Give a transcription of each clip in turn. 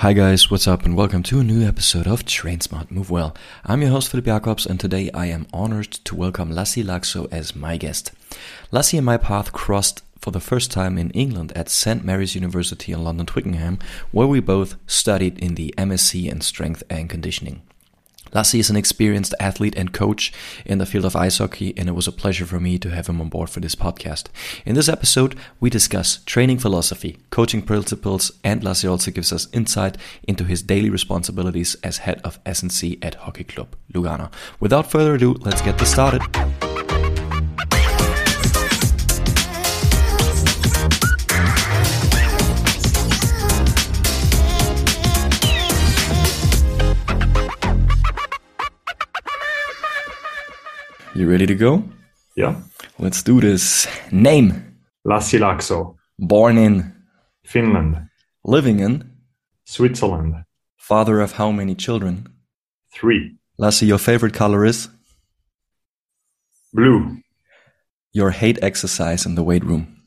Hi guys, what's up and welcome to a new episode of Train Smart Move Well. I'm your host Philip Jacobs and today I am honored to welcome Lassi Laakso as my guest. Lassi and my path crossed for the first time in England at St Mary's University in London Twickenham, where we both studied in the MSc in Strength and Conditioning. Lassi is an experienced athlete and coach in the field of ice hockey, and it was a pleasure for me to have him on board for this podcast. In this episode, we discuss training philosophy, coaching principles, and Lassi also gives us insight into his daily responsibilities as head of S&C at Hockey Club Lugano. Without further ado, let's get this started. You ready to go? Yeah. Let's do this. Name. Lassi Laakso. Born in. Finland. Living in. Switzerland. Father of how many children? Three. Lassi, your favorite color is? Blue. Your hate exercise in the weight room?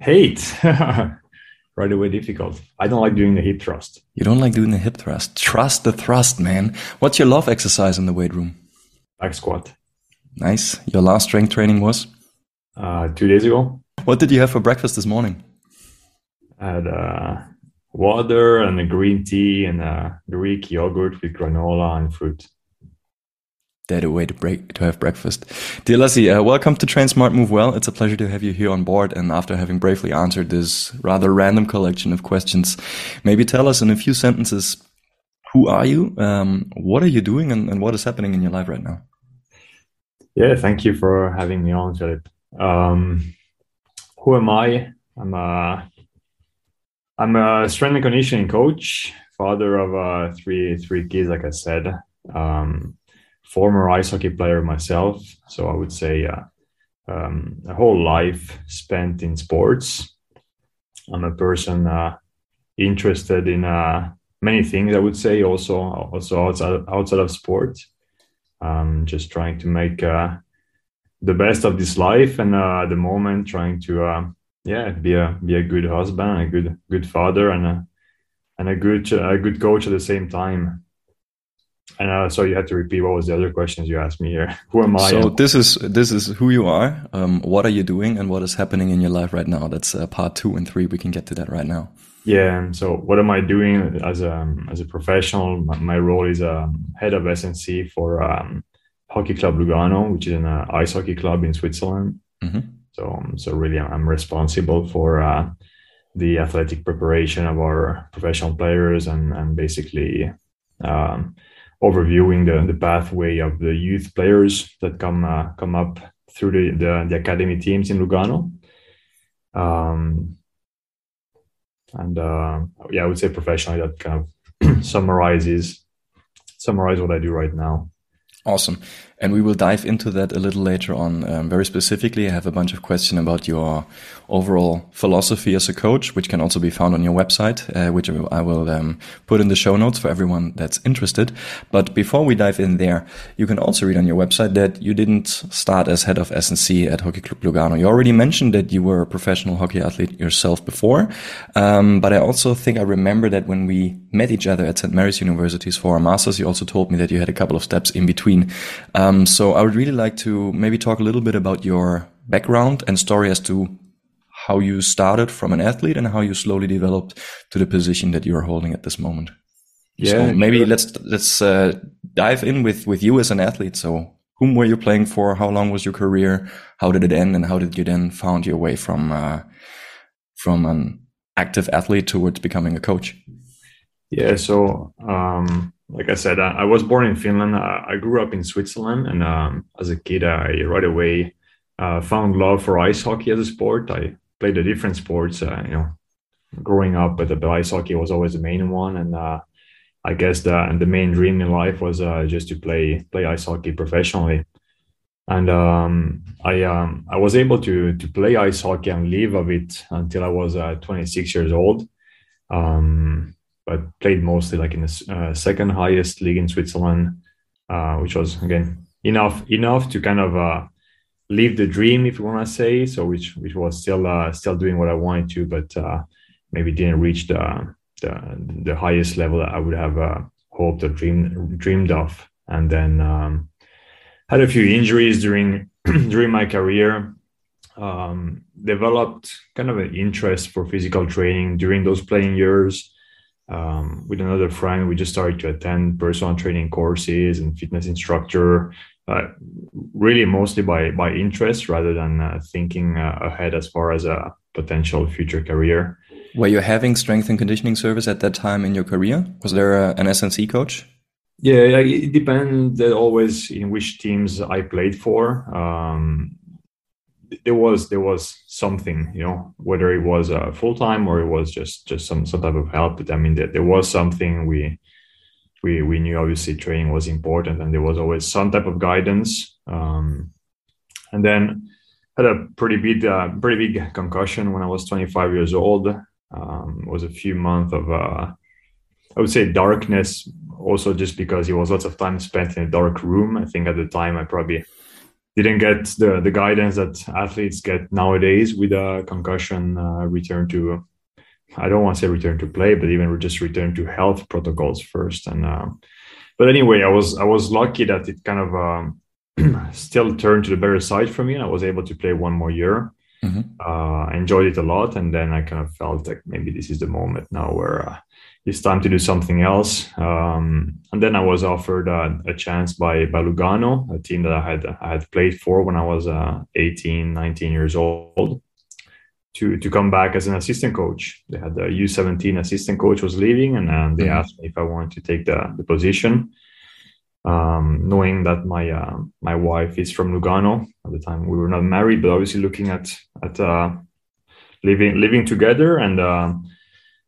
Hate. right away difficult. I don't like doing the hip thrust. You don't like doing the hip thrust. Trust the thrust, man. What's your love exercise in the weight room? Back squat. Nice. Your last strength training was? Uh, two days ago. What did you have for breakfast this morning? I had uh, water and a green tea and a Greek yogurt with granola and fruit. That a way to break to have breakfast. Dear Lassi, uh, welcome to Train Smart Move Well. It's a pleasure to have you here on board. And after having bravely answered this rather random collection of questions, maybe tell us in a few sentences who are you, um, what are you doing, and, and what is happening in your life right now? Yeah, thank you for having me on, Philip. Um, who am I? I'm a I'm a strength and conditioning coach, father of uh, three three kids, like I said. Um, former ice hockey player myself, so I would say uh, um, a whole life spent in sports. I'm a person uh, interested in uh, many things. I would say also also outside outside of sports um, just trying to make uh, the best of this life and uh, at the moment trying to uh, yeah be a be a good husband a good good father and a and a good a good coach at the same time. And uh, so you had to repeat what was the other questions you asked me here. Who am i so this is this is who you are. Um, what are you doing and what is happening in your life right now? That's uh, part two and three. We can get to that right now yeah. So what am I doing as a as a professional? My, my role is a um, head of S&C for um, Hockey Club Lugano, which is an uh, ice hockey club in Switzerland. Mm-hmm. So um, so really, I'm responsible for uh, the athletic preparation of our professional players and and basically um, overviewing the the pathway of the youth players that come uh, come up through the, the, the academy teams in Lugano. Um, and uh, yeah, I would say professionally that kind of summarizes summarize what I do right now. Awesome. And we will dive into that a little later on. Um, very specifically, I have a bunch of questions about your overall philosophy as a coach, which can also be found on your website, uh, which I will um, put in the show notes for everyone that's interested. But before we dive in there, you can also read on your website that you didn't start as head of S&C at Hockey Club Lugano. You already mentioned that you were a professional hockey athlete yourself before. Um, but I also think I remember that when we met each other at St. Mary's Universities for our masters, you also told me that you had a couple of steps in between. Um, so I would really like to maybe talk a little bit about your background and story as to how you started from an athlete and how you slowly developed to the position that you're holding at this moment. Yeah, so maybe sure. let's let's uh, dive in with with you as an athlete. So, whom were you playing for? How long was your career? How did it end? And how did you then found your way from uh, from an active athlete towards becoming a coach? Yeah, so um, like I said, I, was born in Finland. I, I, grew up in Switzerland, and um, as a kid, I right away uh, found love for ice hockey as a sport. I played the different sports. Uh, you know, growing up, but the ice hockey was always the main one, and uh, I guess the and the main dream in life was uh, just to play play ice hockey professionally. And um, I um, I was able to to play ice hockey and live of it until I was uh, 26 years old. Um, but played mostly like in the uh, second highest league in Switzerland, uh, which was again enough enough to kind of uh, live the dream, if you want to say. So which which was still uh, still doing what I wanted to, but uh, maybe didn't reach the the, the highest level that I would have uh, hoped or dreamed dreamed of. And then um, had a few injuries during during my career. Um, developed kind of an interest for physical training during those playing years. Um, with another friend, we just started to attend personal training courses and fitness instructor. Uh, really, mostly by by interest rather than uh, thinking uh, ahead as far as a potential future career. Were you having strength and conditioning service at that time in your career? Was there a, an SNC coach? Yeah, it depended always in which teams I played for. Um, there was there was something, you know, whether it was uh, full time or it was just just some some type of help. But I mean, there, there was something we we we knew obviously training was important, and there was always some type of guidance. Um, and then had a pretty big uh, pretty big concussion when I was 25 years old. Um, was a few months of uh, I would say darkness also just because it was lots of time spent in a dark room. I think at the time I probably didn't get the, the guidance that athletes get nowadays with a concussion uh, return to, I don't want to say return to play, but even just return to health protocols first. And, uh, but anyway, I was, I was lucky that it kind of um, still turned to the better side for me. And I was able to play one more year. Mm-hmm. Uh, I enjoyed it a lot. And then I kind of felt like maybe this is the moment now where uh, it's time to do something else. Um, and then I was offered a, a, chance by, by Lugano, a team that I had I had played for when I was uh, 18, 19 years old, to to come back as an assistant coach. They had the U17 assistant coach was leaving, and uh, they mm-hmm. asked me if I wanted to take the, the position. Um, knowing that my uh, my wife is from Lugano at the time, we were not married, but obviously looking at at uh, living living together and um,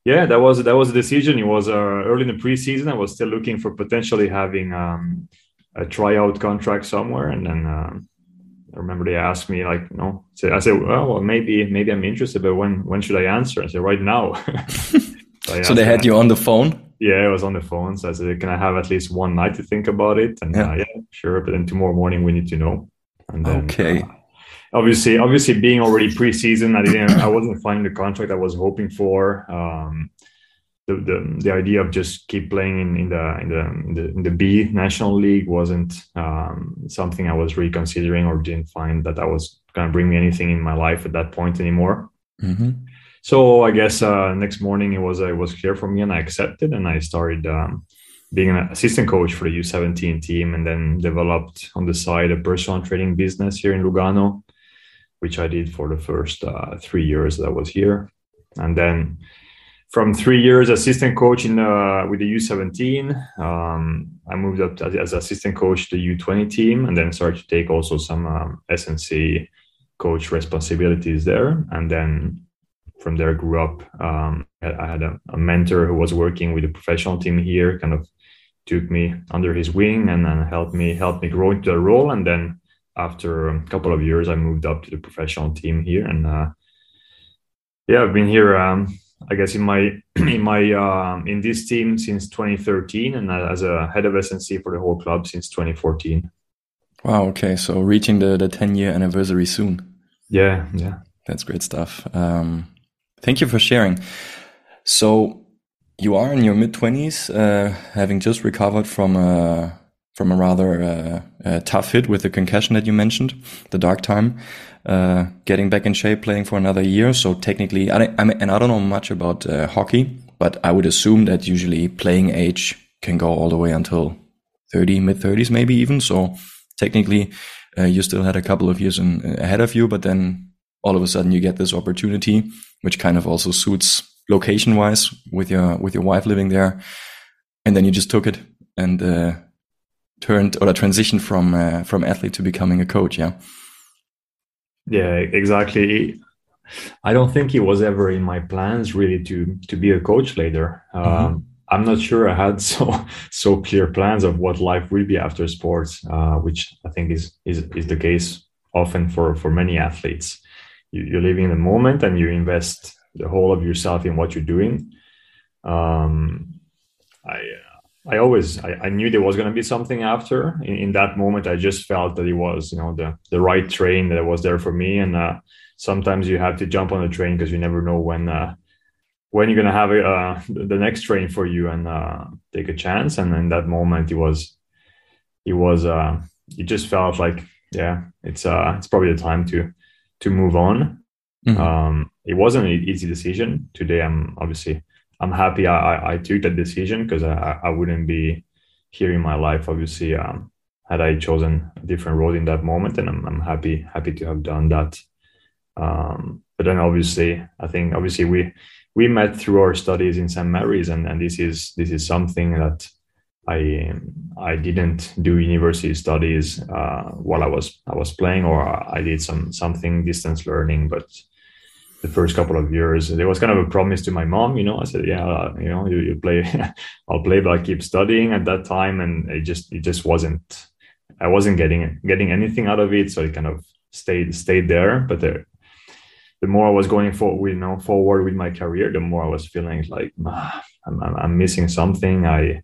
yeah, that was that was a decision. It was uh, early in the preseason. I was still looking for potentially having um, a tryout contract somewhere, and then um, I remember they asked me like, no, so I said, well, well, maybe maybe I'm interested, but when when should I answer? I said, right now. so, so they had you on the phone. Yeah, I was on the phone. So I said, can I have at least one night to think about it? And yeah, uh, yeah sure. But then tomorrow morning we need to know. And then, okay. Uh, obviously, obviously being already preseason, I didn't, I wasn't finding the contract I was hoping for. Um, the, the, the idea of just keep playing in, in, the, in the in the in the B national league wasn't um, something I was reconsidering or didn't find that that was gonna bring me anything in my life at that point anymore. Mm-hmm. So I guess uh, next morning it was it was clear for me and I accepted and I started um, being an assistant coach for the U17 team and then developed on the side a personal training business here in Lugano which I did for the first uh, three years that I was here. And then from three years assistant coach in uh, with the U17, um, I moved up as, as, assistant coach to the U20 team, and then started to take also some um, SNC coach responsibilities there. And then from there, grew up. Um, I had a, a, mentor who was working with the professional team here, kind of took me under his wing and then helped me helped me grow into the role. And then after a couple of years, I moved up to the professional team here, and uh, yeah, I've been here. Um, I guess in my in my uh, in this team since 2013, and as a head of SNC for the whole club since 2014. Wow. Okay. So reaching the the 10 year anniversary soon. Yeah. Yeah. That's great stuff. Um, thank you for sharing. So you are in your mid 20s, uh, having just recovered from a from a rather uh, uh, tough hit with the concussion that you mentioned, the dark time, uh, getting back in shape, playing for another year. So technically, I, I mean, and I don't know much about uh, hockey, but I would assume that usually playing age can go all the way until 30, mid 30s, maybe even. So technically, uh, you still had a couple of years in, ahead of you, but then all of a sudden you get this opportunity, which kind of also suits location wise with your with your wife living there, and then you just took it and uh, turned or transitioned from uh, from athlete to becoming a coach yeah? Yeah exactly. I don't think it was ever in my plans really to to be a coach later. Mm-hmm. um, i'm not sure i had so so clear plans of what life will be after sports uh, which i think is is is the case often for for many athletes. You, you're living in the moment and you invest the whole of yourself in what you're doing um, i I always I, I, knew there was going to be something after. In, in, that moment, I just felt that it was you know the the right train that was there for me. And uh, sometimes you have to jump on the train because you never know when uh, when you're gonna have a, uh, the next train for you and uh, take a chance. And in that moment, it was, it was, uh, it just felt like, yeah, it's uh, it's probably the time to to move on. Mm-hmm. Um, it wasn't an easy decision. Today, I'm obviously I'm happy I, I, took that decision because I, I wouldn't be here in my life. Obviously, um, had I chosen a different road in that moment, and I'm, I'm happy happy to have done that. Um, but then obviously, I think obviously we we met through our studies in St. Mary's, and, and this is this is something that I I didn't do university studies uh, while I was I was playing, or I did some something distance learning, but the first couple of years. There was kind of a promise to my mom, you know. I said, "Yeah, uh, you know, you, you play, I'll play, but I keep studying." At that time, and it just it just wasn't. I wasn't getting getting anything out of it, so it kind of stayed stayed there. But the the more I was going forward, you know, forward with my career, the more I was feeling like I'm, I'm missing something. I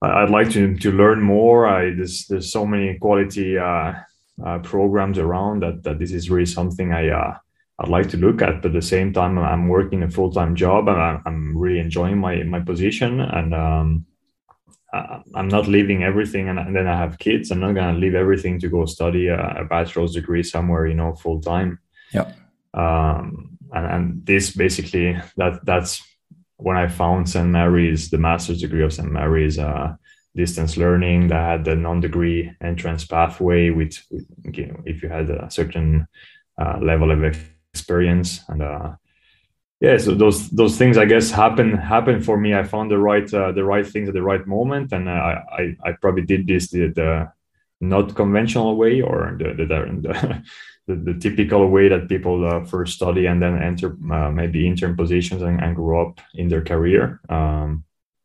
I'd like to to learn more. I there's there's so many quality uh, uh, programs around that that this is really something I uh, I'd like to look at. But at the same time, I'm working a full time job and I'm really enjoying my my position. And um, I'm not leaving everything. And, then I have kids. I'm not gonna leave everything to go study a, a bachelor's degree somewhere, you know, full time. Yeah. Um, and, and this basically that that's when I found St. Mary's, the master's degree of St. Mary's. Uh, distance learning that had the non-degree entrance pathway with, with you know, if you had a certain uh, level of experience. And uh, yeah so those those things i guess happen happen for me. I found the right uh, the right things at the right moment. And uh, i i probably did this the, the not conventional way or the the, the, the, the typical way that people uh, first study and then enter uh, maybe intern positions and, and grow up in their career. Um,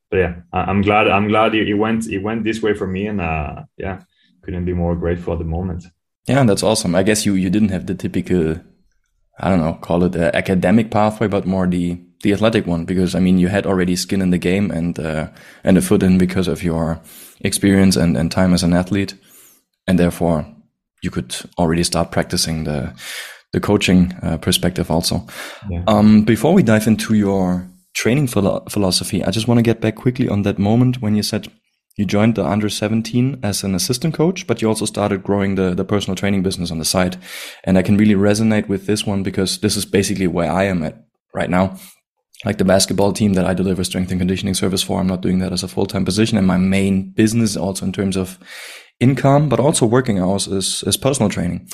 but yeah I, am glad i'm glad it, went it went this way for me. And uh, yeah couldn't be more grateful at the moment. Yeah that's awesome. I guess you you didn't have the typical I don't know, call it an academic pathway, but more the the athletic one because I mean you had already skin in the game and uh, and a foot in because of your experience and, and time as an athlete, and therefore you could already start practicing the the coaching uh, perspective also. Yeah. Um, before we dive into your training philo philosophy, I just want to get back quickly on that moment when you said you joined the under 17 as an assistant coach, but you also started growing the, the personal training business on the side. And I can really resonate with this one because this is basically where I am at right now. Like the basketball team that I deliver strength and conditioning service for, I'm not doing that as a full time position. And my main business also in terms of income, but also working hours is, is personal training.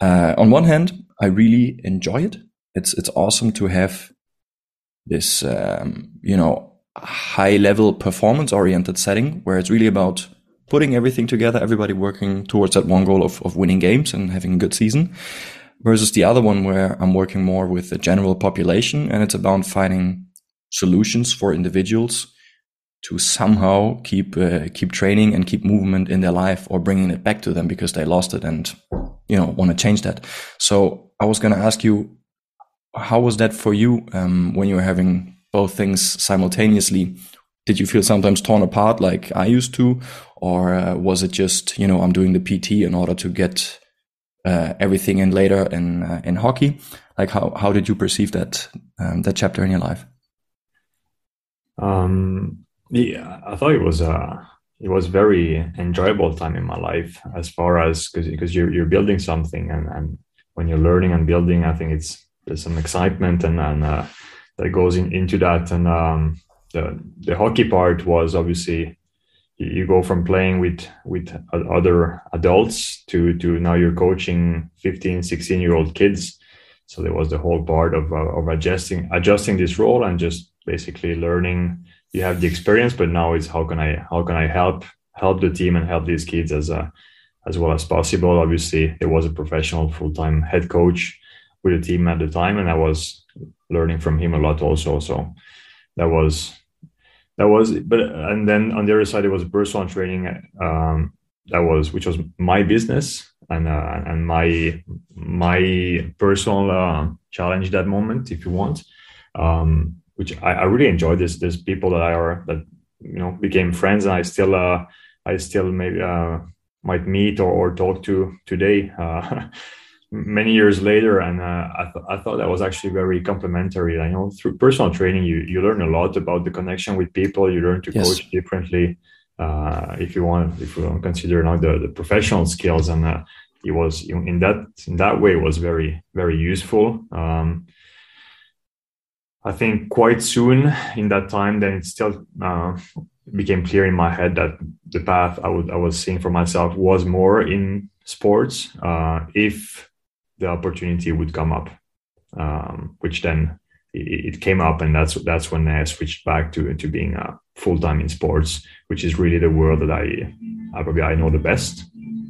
Uh, on one hand, I really enjoy it. It's, it's awesome to have this, um, you know, high level performance oriented setting where it's really about putting everything together, everybody working towards that one goal of, of winning games and having a good season versus the other one where I'm working more with the general population and it's about finding solutions for individuals to somehow keep uh, keep training and keep movement in their life or bringing it back to them because they lost it and you know want to change that. So I was going to ask you, how was that for you um, when you were having both things simultaneously? Did you feel sometimes torn apart like I used to? Or uh, was it just, you know, I'm doing the PT in order to get uh, everything in later in, uh, in hockey? Like how, how did you perceive that, um, that chapter in your life? Um, yeah, I thought it was, uh, it was very enjoyable time in my life as far as because because you're you're building something and and when you're learning and building, I think it's there's some excitement and and uh, that goes in, into that. And um, the the hockey part was obviously you go from playing with with other adults to to now you're coaching 15 16 year old kids. So there was the whole part of, uh, of adjusting adjusting this role and just basically learning. You have the experience but now it's how can i how can i help help the team and help these kids as a uh, as well as possible. Obviously there was a professional full-time head coach with the team at the time and i was learning from him a lot also. So that was that was but and then on the other side it was personal training um, that was which was my business and uh, and my my personal uh, challenge that moment if you want um, which I, I, really enjoyed this there's people that I are that you know became friends and I still uh, I still maybe uh, might meet or, or talk to today uh, many years later, and uh, I, th- I thought that was actually very complementary. I know through personal training, you you learn a lot about the connection with people. You learn to yes. coach differently. Uh, if you want, if you want to consider now the, the professional skills, and uh, it was in that in that way was very very useful. Um, I think quite soon in that time, then it still uh, became clear in my head that the path I would I was seeing for myself was more in sports. Uh, if the opportunity would come up, um, which then it, it, came up, and that's that's when I switched back to to being uh, full time in sports, which is really the world that I, I probably I know the best.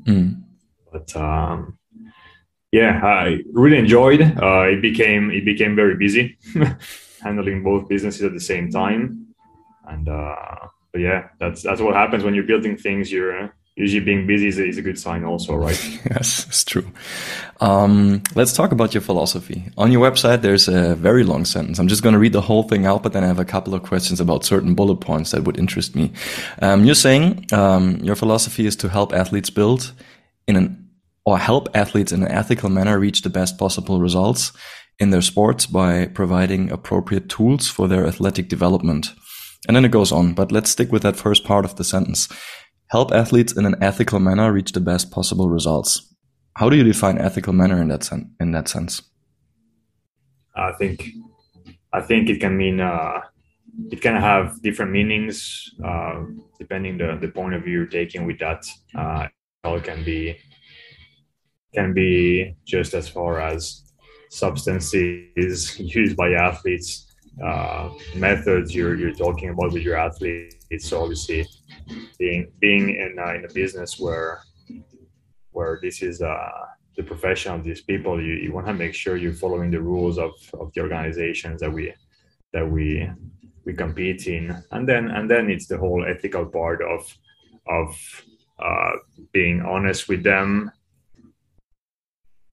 Mm. But um, yeah, I really enjoyed. Uh, it became it became very busy, handling both businesses at the same time, and uh, but yeah, that's that's what happens when you're building things. You're usually being busy is a, is a good sign also right? Yes it's true. Um, let's talk about your philosophy. On your website there's a very long sentence. I'm just going to read the whole thing out but then i have a couple of questions about certain bullet points that would interest me. Um, you're saying um, your philosophy is to help athletes build in an or help athletes in an ethical manner reach the best possible results in their sports by providing appropriate tools for their athletic development. And then it goes on but let's stick with that first part of the sentence help athletes in an ethical manner reach the best possible results. How do you define ethical manner in that sense? In that sense, I think I think it can mean uh, it can have different meanings uh, depending the the point of view you're taking with that. Uh, it can be can be just as far as substances used by athletes, uh, methods you're you're talking about with your athletes. So obviously being being in uh, in a business where where this is uh, the profession of these people, you, you want to make sure you're following the rules of, of the organizations that we that we we compete in, and then and then it's the whole ethical part of of uh, being honest with them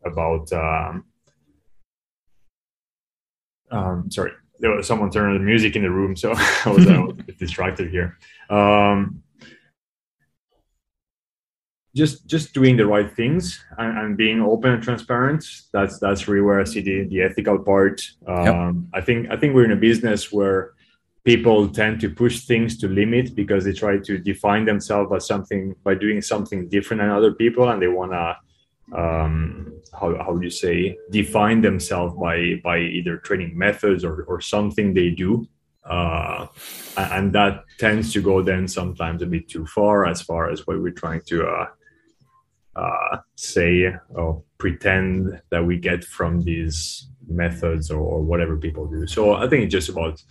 about. Um, um, sorry, there was someone turning the music in the room, so I was, I was a bit distracted here. Um, just just doing the right things and, and, being open and transparent. That's that's really where I see the, the ethical part. Um, yep. I think I think we're in a business where people tend to push things to limit because they try to define themselves as something by doing something different than other people, and they want to um, how how do you say define themselves by by either training methods or or something they do. Uh, and that tends to go then sometimes a bit too far as far as what we're trying to uh, uh, say or pretend that we get from these methods or, or whatever people do. So I think it's just about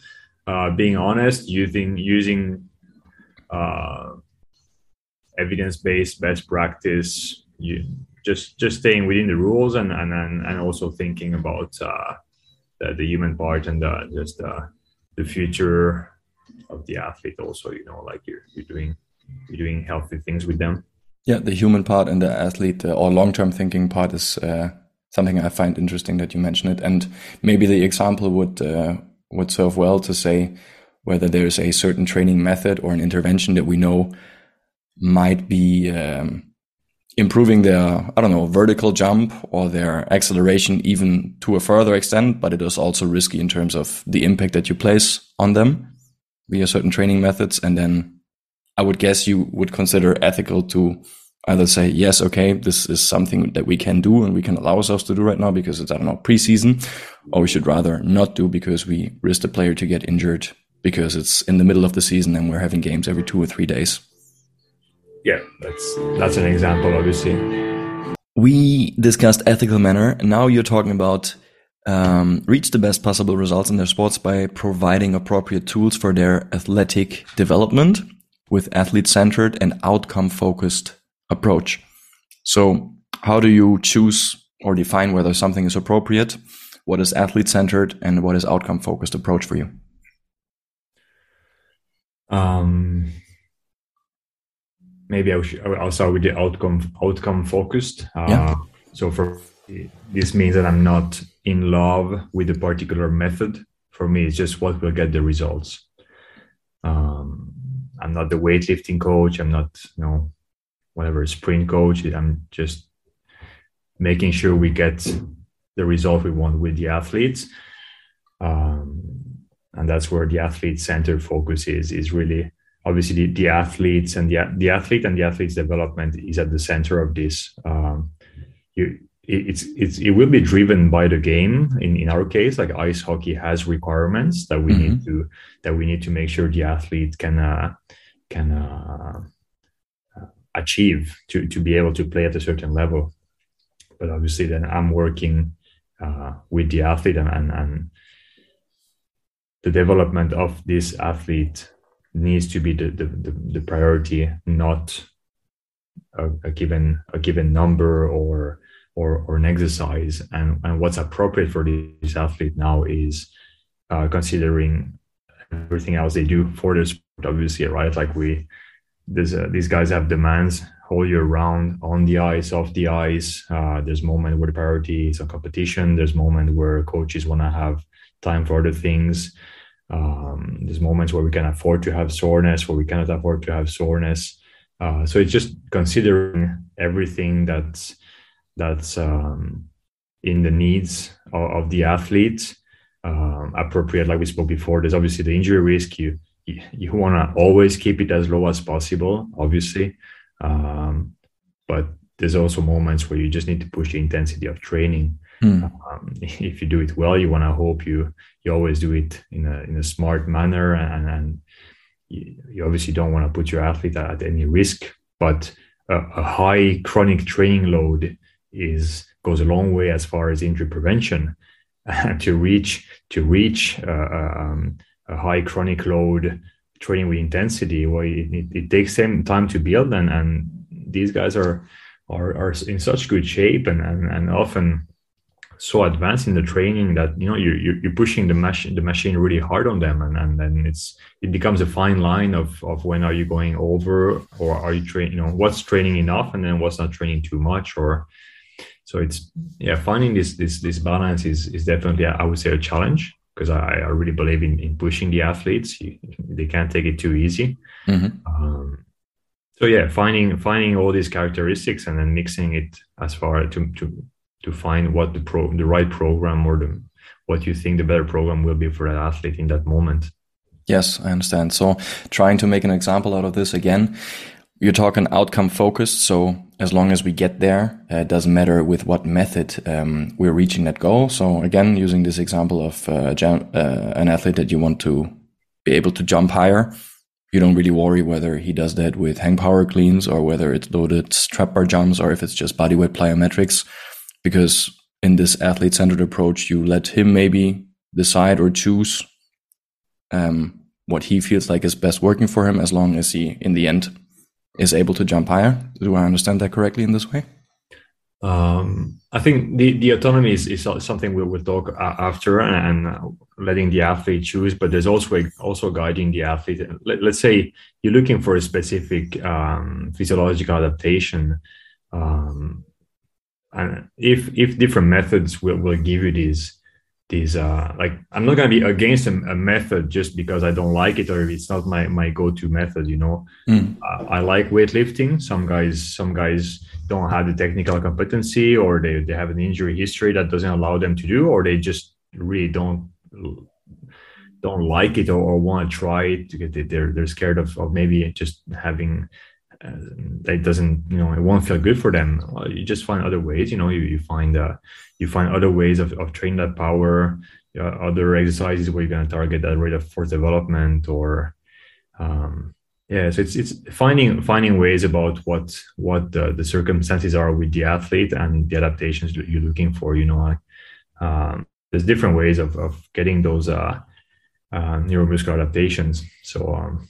uh, being honest, using using uh, evidence-based best practice. You just just staying within the rules and and and also thinking about uh, the, the human part and the, just uh, the future of the athlete. Also, you know, like you're you're doing you're doing healthy things with them. Yeah, the human part and the athlete uh, or long term thinking part is uh, something I find interesting that you mention it. And maybe the example would uh, would serve well to say whether there's a certain training method or an intervention that we know might be um, improving their I don't know vertical jump or their acceleration even to a further extent, but it is also risky in terms of the impact that you place on them via certain training methods, and then I would guess you would consider ethical to either say, yes, okay, this is something that we can do and we can allow ourselves to do right now because it's, I don't know, preseason, or we should rather not do because we risk the player to get injured because it's in the middle of the season and we're having games every two or three days. Yeah, that's that's an example, obviously. We discussed ethical manner, and now you're talking about um, reach the best possible results in their sports by providing appropriate tools for their athletic development with athlete centered and outcome focused approach. So, how do you choose or define whether something is appropriate? What is athlete centered and what is outcome focused approach for you? Um, maybe I should, I'll start with the outcome outcome focused. Uh, yeah. So for this means that I'm not in love with a particular method. For me, it's just what will get the results. Um, I'm not the weightlifting coach. I'm not, you know, whatever sprint coach. I'm just making sure we get the result we want with the athletes. Um, and that's where the athlete center focus is, is really obviously the, the athletes and the, the athlete and the athlete's development is at the center of this. Um, you, it's, it's, it will be driven by the game. In, in our case, like ice hockey has requirements that we mm-hmm. need to, that we need to make sure the athlete can, uh, can, uh, achieve to, to be able to play at a certain level. But obviously then I'm working uh, with the athlete and, and, and the development of this athlete needs to be the, the, the, the priority, not a, a, given a given number or or, or an exercise. And, and what's appropriate for this athlete now is uh, considering everything else they do for the sport, obviously, right? Like we, there's uh, these guys have demands all year round on the ice, off the ice. Uh, there's moment where the priority is on competition. There's moment where coaches want to have time for other things. Um, there's moments where we can afford to have soreness, where we cannot afford to have soreness. Uh, so it's just considering everything that's that's um, in the needs of, of the athlete um, appropriate. Like we spoke before, there's obviously the injury risk. You you, you want to always keep it as low as possible, obviously, um, but there's also moments where you just need to push the intensity of training Mm. Um, if you do it well, you want to hope you you always do it in a in a smart manner, and, and you, you obviously don't want to put your athlete at, any risk. But a, a, high chronic training load is goes a long way as far as injury prevention. to reach to reach uh, um, a high chronic load training with intensity, well, it, it, it takes some time to build, and and these guys are are, are in such good shape and, and, and often so advanced in the training that you know you're you're pushing the machine the machine really hard on them and and then it's it becomes a fine line of of when are you going over or are you training you know what's training enough and then what's not training too much or so it's yeah finding this this this balance is is definitely I would say a challenge because I, I really believe in, in pushing the athletes you, they can't take it too easy mm-hmm. um, so yeah finding finding all these characteristics and then mixing it as far to to to find what the pro the right program or the what you think the better program will be for that athlete in that moment. Yes, I understand. So trying to make an example out of this again, you're talking outcome focused. So as long as we get there, uh, it doesn't matter with what method um, we're reaching that goal. So again, using this example of uh, uh, an athlete that you want to be able to jump higher, you don't really worry whether he does that with hang power cleans or whether it's loaded trap bar jumps or if it's just bodyweight plyometrics because in this athlete centered approach, you let him maybe decide or choose um, what he feels like is best working for him, as long as he, in the end, is able to jump higher. Do I understand that correctly in this way? Um, I think the, the autonomy is, is something we will talk after and letting the athlete choose, but there's also also guiding the athlete. Let, us say you're looking for a specific um, physiological adaptation. Um, if if different methods will, will give you these these uh like i'm not going to be against a, a, method just because i don't like it or it's not my my go-to method you know? Mm. uh, i like weightlifting. Some guys some guys don't have the technical competency or they, they have an injury history that doesn't allow them to do or they just really don't don't like it or, or want to try it to get it they're they're scared of, of maybe just having that doesn't you know it won't feel good for them. You just find other ways you know you, you find uh, you find other ways of, of training that power uh, other exercises where you're going to target that rate of force development or um, yeah so it's it's finding finding ways about what what the, the circumstances are with the athlete and the adaptations you're looking for you know um, there's different ways of, of getting those uh, uh, neuromuscular adaptations. So um,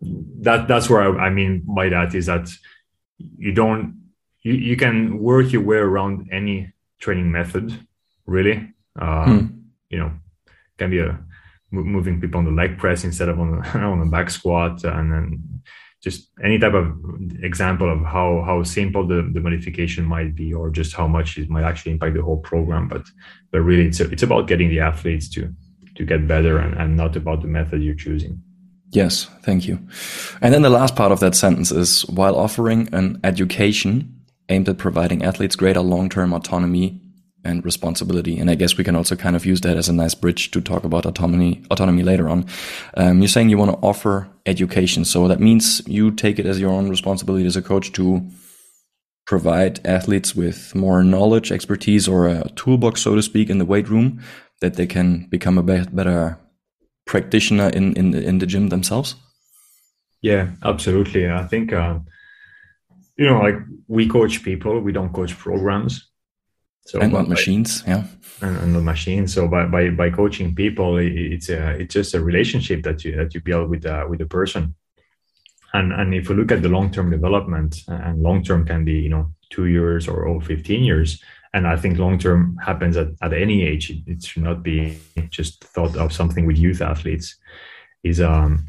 that that's where I, I, mean by that is that you don't you, you can work your way around any training method really. Uh, mm. you know can be a moving people on the leg press instead of on the, on the back squat and then just any type of example of how how simple the, the modification might be or just how much it might actually impact the whole program. But but really it's it's about getting the athletes to to get better and, and not about the method you're choosing Yes, thank you. And then the last part of that sentence is while offering an education aimed at providing athletes greater long-term autonomy and responsibility. And I guess we can also kind of use that as a nice bridge to talk about autonomy, autonomy later on. Um, you're saying you want to offer education. So that means you take it as your own responsibility as a coach to provide athletes with more knowledge, expertise, or a toolbox, so to speak, in the weight room that they can become a better practitioner in, in, in the gym themselves? Yeah, absolutely. I think, uh, you know, like we coach people, we don't coach programs. So and not machines, yeah, and, and the machines. So by, by by coaching people, it's a it's just a relationship that you that you build with uh, with the person. And and if you look at the long term development, and long term can be you know two years or, or fifteen years, and I think long term happens at, at any age. It, it, should not be just thought of something with youth athletes. Is um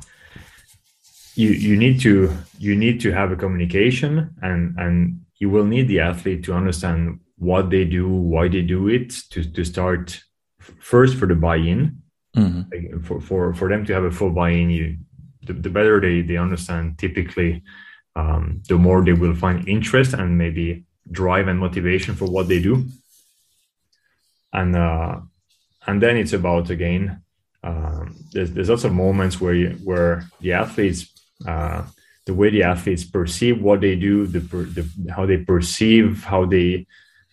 you you need to you need to have a communication and and you will need the athlete to understand what they do, why they do it, to, to start first for the buy-in. Mm-hmm. For, for for them to have a full buy-in, you the, the better they, they understand typically um, the more they will find interest and maybe drive and motivation for what they do. And uh, and then it's about again um, there's, there's lots of moments where you, where the athletes uh, the way the athletes perceive what they do the, the how they perceive how they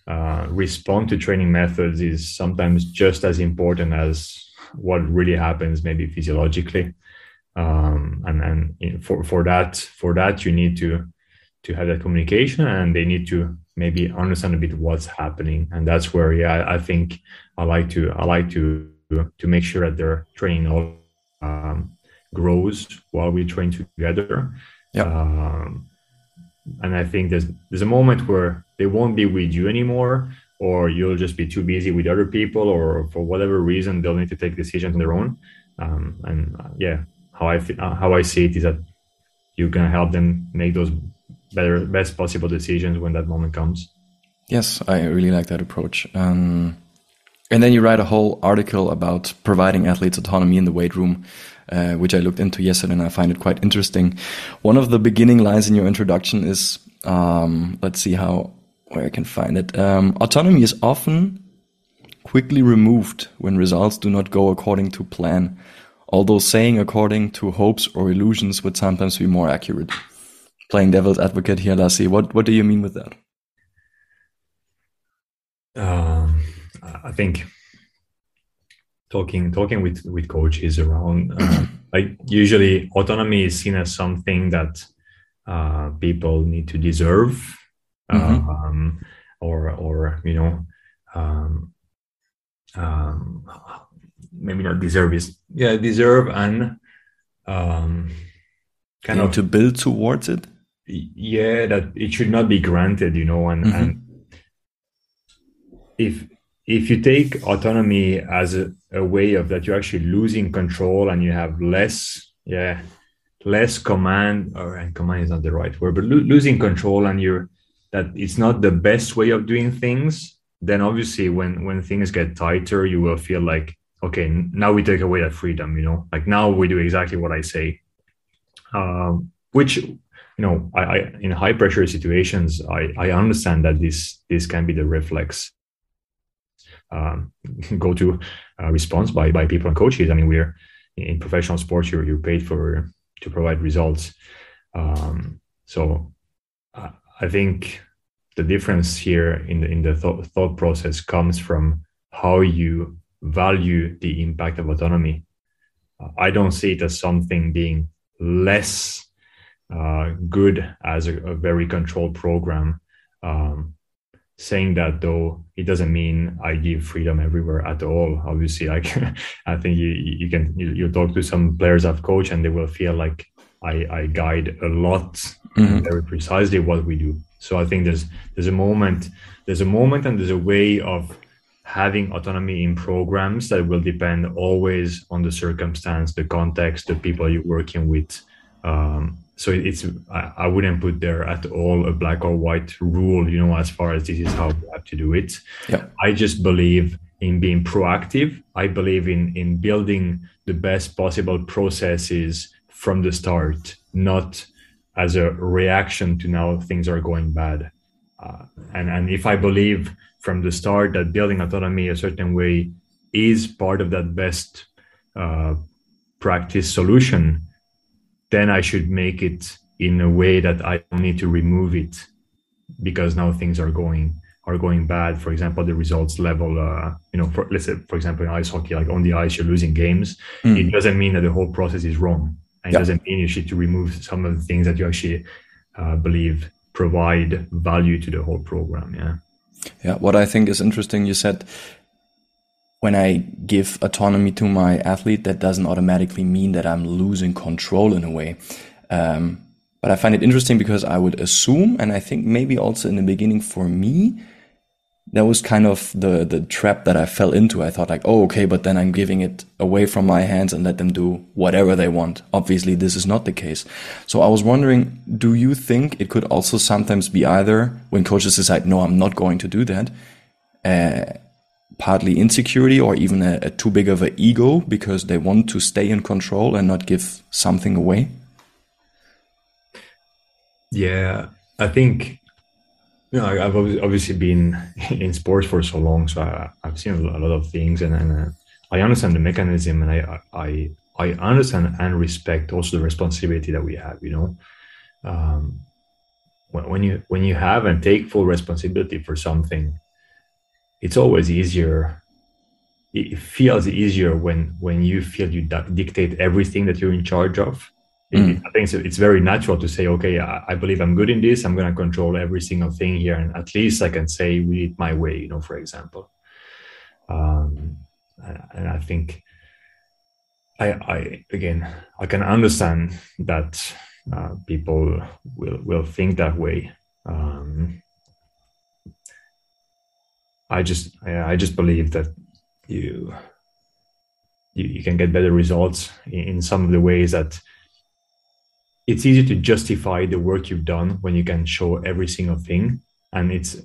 uh, respond to training methods is sometimes just as important as what really happens maybe physiologically. Um, and and for for that for that you need to to have that communication and they need to maybe understand a bit what's happening. And that's where yeah i think i like to i like to to make sure that their training all um, grows while we train together. Yeah. Um, and I think there's there's a moment where they won't be with you anymore, or you'll just be too busy with other people, or for whatever reason they'll need to take decisions on their own. Um, and uh, yeah, how I uh, how I see it is that you can help them make those better best possible decisions when that moment comes. Yes, I really like that approach. Um, and then you write a whole article about providing athletes autonomy in the weight room uh, which I looked into yesterday and I find it quite interesting. One of the beginning lines in your introduction is, um, let's see how, where I can find it. Um, autonomy is often quickly removed when results do not go according to plan, although saying according to hopes or illusions would sometimes be more accurate. Playing devil's advocate here, Lassi, what, what do you mean with that? Um, I think talking talking with with coaches around uh, like usually autonomy is seen as something that uh, people need to deserve mm-hmm. um, or or you know um, um, maybe not deserve is yeah deserve and um, kind of to build towards it yeah that it should not be granted you know and mm-hmm. and if if you take autonomy as a, a way of that you're actually losing control and you have less yeah less command or and command is not the right word but lo- losing control and you're that it's not the best way of doing things then obviously when when things get tighter you will feel like okay now we take away that freedom you know like now we do exactly what i say um, which you know I, I in high pressure situations i i understand that this this can be the reflex um, go to uh, response by by people and coaches. I mean, we're in professional sports. You're you're paid for to provide results. Um, so uh, I think the difference here in the in the thought, thought process comes from how you value the impact of autonomy. Uh, I don't see it as something being less uh, good as a, a, very controlled program. Um, saying that though it doesn't mean i give freedom everywhere at all obviously like i think you you can you, you talk to some players i've coached and they will feel like i i guide a lot mm-hmm. very precisely what we do so i think there's there's a moment there's a moment and there's a way of having autonomy in programs that will depend always on the circumstance the context the people you're working with um, so it's I, wouldn't put there at all a black or white rule you know as far as this is how we have to do it. Yeah. i just believe in being proactive. I believe in in building the best possible processes from the start not as a reaction to now things are going bad. Uh, and and if I believe from the start that building autonomy a certain way is part of that best uh, practice solution, then I should make it in a way that I don't need to remove it because now things are going are going bad. For example, the results level, uh, you know, for, let's say, for example, in ice hockey, like on the ice, you're losing games. Mm. It doesn't mean that the whole process is wrong. And it doesn't mean you should to remove some of the things that you actually uh, believe provide value to the whole program. Yeah. Yeah. What I think is interesting, you said when I give autonomy to my athlete, that doesn't automatically mean that I'm losing control in a way. Um, but I find it interesting because I would assume, and I think maybe also in the beginning for me, that was kind of the the trap that I fell into. I thought like, oh, okay, but then I'm giving it away from my hands and let them do whatever they want. Obviously, this is not the case. So I was wondering, do you think it could also sometimes be either when coaches decide, no, I'm not going to do that, uh, partly insecurity or even a, a too big of an ego because they want to stay in control and not give something away? Yeah, I think you know, I've obviously been in sports for so long, so I, have seen a lot of things, and, and uh, I understand the mechanism, and I, I I understand and respect also the responsibility that we have. You know, um, when, when you when you have and take full responsibility for something, it's always easier. It feels easier when when you feel you dictate everything that you're in charge of Mm. I think it's very natural to say, okay, I, I believe I'm good in this. I'm going to control every single thing here, and at least I can say we it my way. You know, for example. Um, and I think I, I again I can understand that uh, people will will think that way. Um, I just I, just believe that you, you you can get better results in, in some of the ways that it's easy to justify the work you've done when you can show every single thing and it's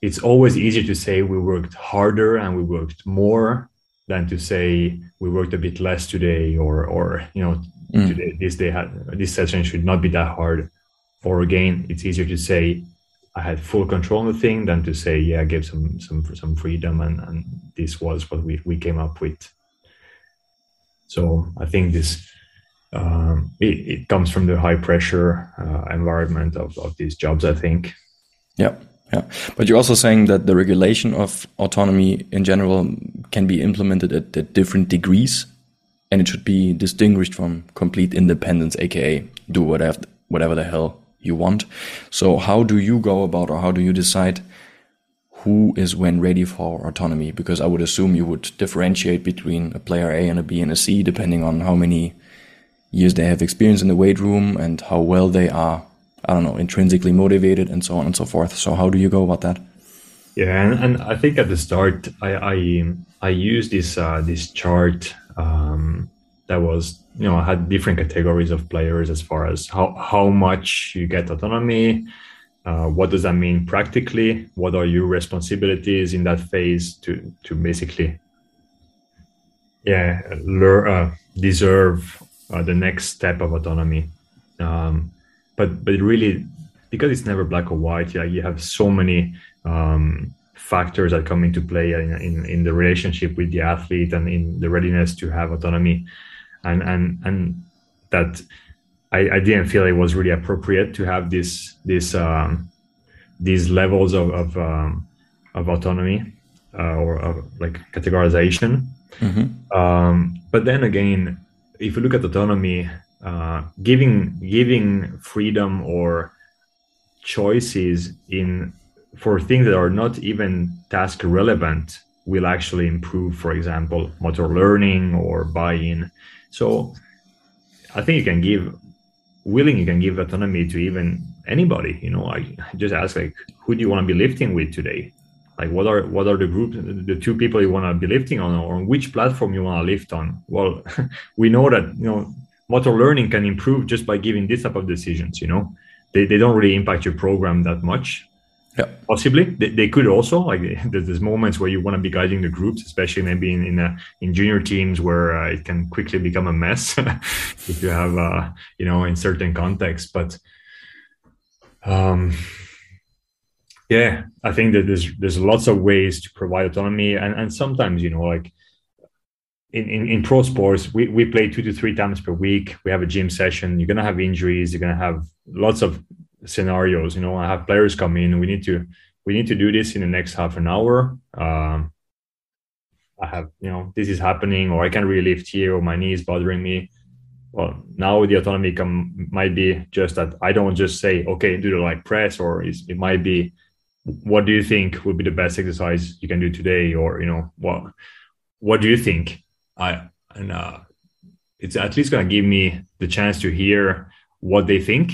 it's always easier to say we worked harder and we worked more than to say we worked a bit less today or or you know mm. today this day had this session should not be that hard or again it's easier to say i had full control on the thing than to say yeah i gave some some some freedom and and this was what we, we came up with so i think this um, it, it, comes from the high pressure uh, environment of, of these jobs, I think. Yeah. Yeah. But you're also saying that the regulation of autonomy in general can be implemented at, at different degrees and it should be distinguished from complete independence, aka do whatever whatever the hell you want. So how do you go about or how do you decide who is when ready for autonomy? Because I would assume you would differentiate between a player A and a B and a C depending on how many years they have experience in the weight room and how well they are, I don't know, intrinsically motivated and so on and so forth. So how do you go about that? Yeah, and, and I think at the start I I, I used this uh, this chart um, that was you know I had different categories of players as far as how how much you get autonomy, uh, what does that mean practically, what are your responsibilities in that phase to to basically yeah learn uh, deserve uh, the next step of autonomy. Um, but but really, because it's never black or white, yeah, you have so many um, factors that come into play in, in, in the relationship with the athlete and in the readiness to have autonomy, and and and that I, I didn't feel it was really appropriate to have this this um, these levels of of, um, of autonomy uh, or of like categorization. Mm-hmm. Um, but then again, if you look at autonomy, uh, giving giving freedom or choices in for things that are not even task relevant will actually improve, for example, motor learning or buy-in. So I think you can give willing you can give autonomy to even anybody. You know, I just ask like, who do you want to be lifting with today? like what are what are the groups the two people you want to be lifting on or on which platform you want to lift on well we know that you know motor learning can improve just by giving this type of decisions you know they, they don't really impact your program that much yeah possibly they, they could also like there's, moments where you want to be guiding the groups especially maybe in in, a, in junior teams where uh, it can quickly become a mess if you have uh, you know in certain contexts but um Yeah, I think that there's there's lots of ways to provide autonomy, and and sometimes you know like in, in, in pro sports, we, we play two to three times per week. We have a gym session. You're gonna have injuries. You're gonna have lots of scenarios. You know, I have players come in. We need to we need to do this in the next half an hour. Um, I have you know this is happening, or I can't really lift here, or my knee is bothering me. Well, now the autonomy come might be just that I don't just say okay do the like press, or it might be what do you think would be the best exercise you can do today, or you know what what do you think I and uh, it's at least to give me the chance to hear what they think.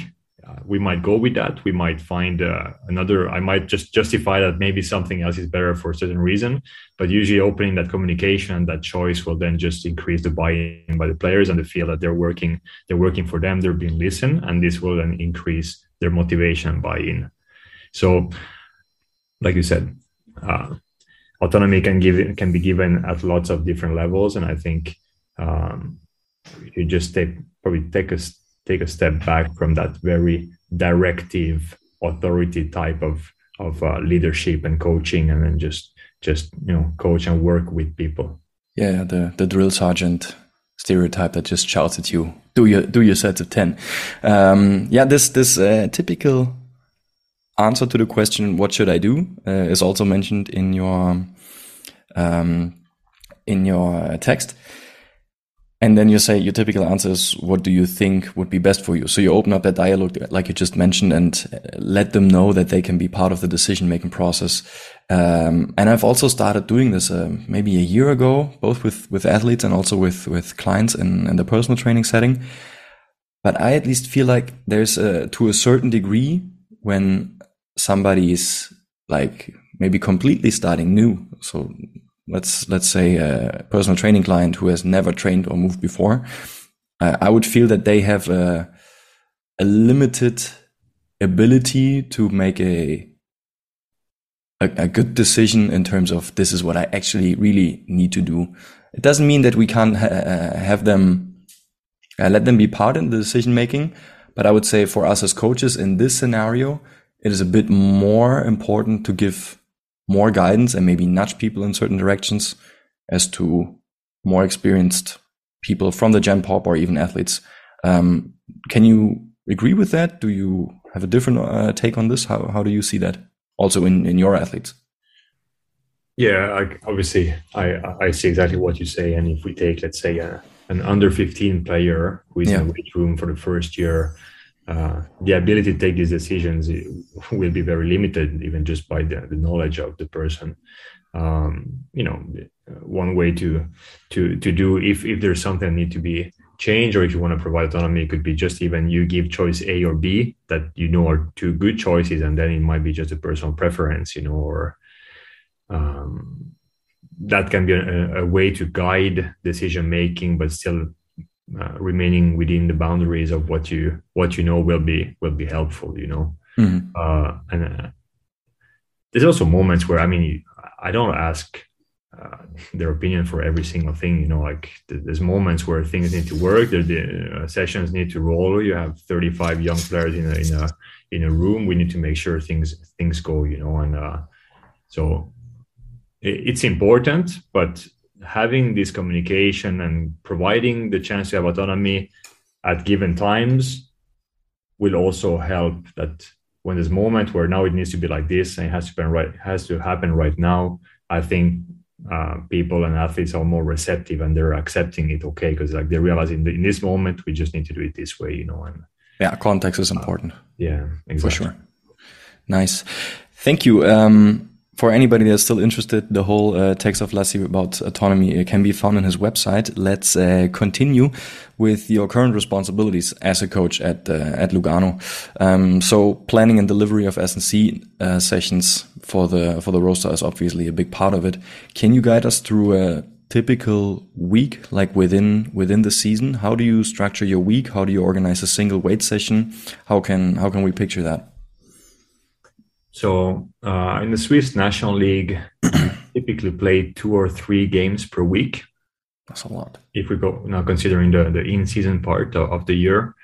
Uh, we might go with that. We might find uh, another. I might just justify that maybe something else is better for a certain reason. But usually, opening that communication, that choice, will then just increase the buy-in by the players and the feel that they're working. They're working for them. They're being listened, and this will then increase their motivation and buy-in. So, like you said, uh, autonomy can give can be given at lots of different levels, and I think um, you just take probably take a take a step back from that very directive authority type of of uh, leadership and coaching, and then just just you know coach and work with people. Yeah, the the drill sergeant stereotype that just shouts at you, do your do your sets of ten. Um, yeah, this this uh, typical answer to the question, what should I do, uh, is also mentioned in your um, in your text. And then you say your typical answer is, what do you think would be best for you? So you open up that dialogue, like you just mentioned, and uh, let them know that they can be part of the decision making process. Um, and I've also started doing this uh, maybe a year ago, both with, with athletes and also with, with clients in, in the personal training setting. But I at least feel like there's a, to a certain degree when somebody is like maybe completely starting new. So let's let's say a personal training client who has never trained or moved before, uh, I would feel that they have a, a limited ability to make a, a, a good decision in terms of this is what I actually really need to do. It doesn't mean that we can't ha have them uh, let them be part in the decision making, but I would say for us as coaches in this scenario, it is a bit more important to give more guidance and maybe nudge people in certain directions as to more experienced people from the Gen Pop or even athletes. Um, can you agree with that? Do you have a different uh, take on this? How, how do you see that also in, in your athletes? Yeah, I, obviously, I, I see exactly what you say. And if we take, let's say, a, an under 15 player who is yeah. in the weight room for the first year, uh, the ability to take these decisions will be very limited, even just by the, the knowledge of the person. Um, you know, one way to to to do if if there's something that need to be changed, or if you want to provide autonomy, it could be just even you give choice A or B that you know are two good choices, and then it might be just a personal preference, you know, or um, that can be a, a way to guide decision making, but still uh, remaining within the boundaries of what you what you know will be will be helpful you know mm-hmm. uh, and uh, there's also moments where i mean i don't ask uh, their opinion for every single thing you know like there's moments where things need to work the uh, sessions need to roll you have 35 young players in a in a in a room we need to make sure things things go you know and uh, so it, it's important but having this communication and providing the chance to have autonomy at given times will also help that when there's a moment where now it needs to be like this and it has to happen right has to happen right now i think uh, people and athletes are more receptive and they're accepting it okay because like they realize in, the, in this moment we just need to do it this way you know and yeah context is important. Uh, yeah exactly. for sure. nice. Thank you. Um, for anybody that's still interested, the whole uh, text of Lassi about autonomy uh, can be found on his website. Let's uh, continue with your current responsibilities as a coach at uh, at Lugano. Um, so planning and delivery of S&C uh, sessions for the for the roster is obviously a big part of it. Can you guide us through a typical week, like within within the season? How do you structure your week? How do you organize a single weight session? How can how can we picture that? So uh, in the Swiss National League, typically play two or three games per week. That's a lot. If we go now considering the, the in-season part of, of the year,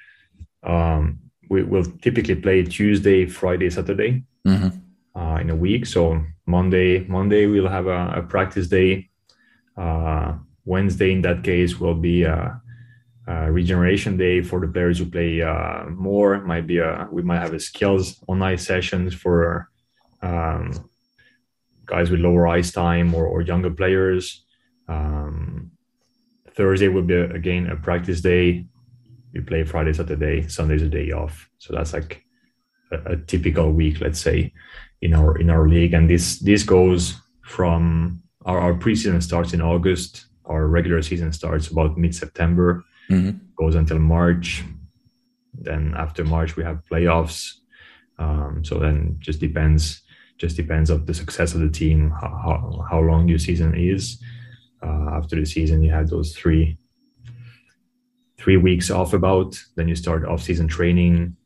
um, we will typically play Tuesday, Friday, Saturday. Mm-hmm. Uh, in a week. So Monday, Monday we'll have a, a practice day. Uh, Wednesday, in that case, will be a, a, regeneration day for the players who play uh, more. Might be a we might have a skills online sessions for um, guys with lower ice time or, or younger players. Um, Thursday will be again a practice day. You play Friday, Saturday, Sunday's a day off. So that's like a, a typical week, let's say, in our in our league. And this this goes from our, our preseason starts in August. Our regular season starts about mid September, mm-hmm. goes until March. Then after March we have playoffs. Um, so then just depends just depends of the success of the team how, how, long your season is uh, after the season you have those three three weeks off about then you start off season training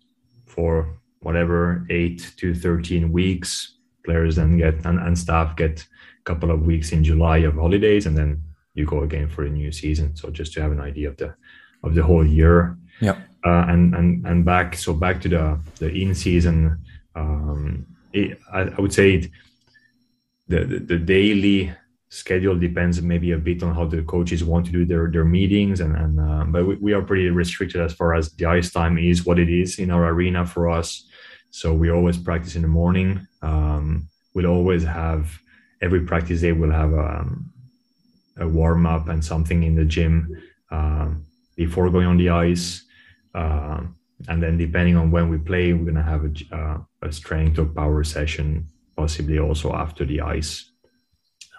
for whatever 8 to 13 weeks players then get and, and staff get a couple of weeks in july of holidays and then you go again for a new season so just to have an idea of the of the whole year. Yeah. Uh, and and and back so back to the the in season um, it, I, I, would say it, the, the, the daily schedule depends maybe a bit on how the coaches want to do their their meetings and and uh, but we, we are pretty restricted as far as the ice time is what it is in our arena for us. So we always practice in the morning. Um, we'll always have every practice day we'll have a, um, a warm up and something in the gym. Um, before going on the ice uh, and then depending on when we play we're going to have a, uh, a strength or power session possibly also after the ice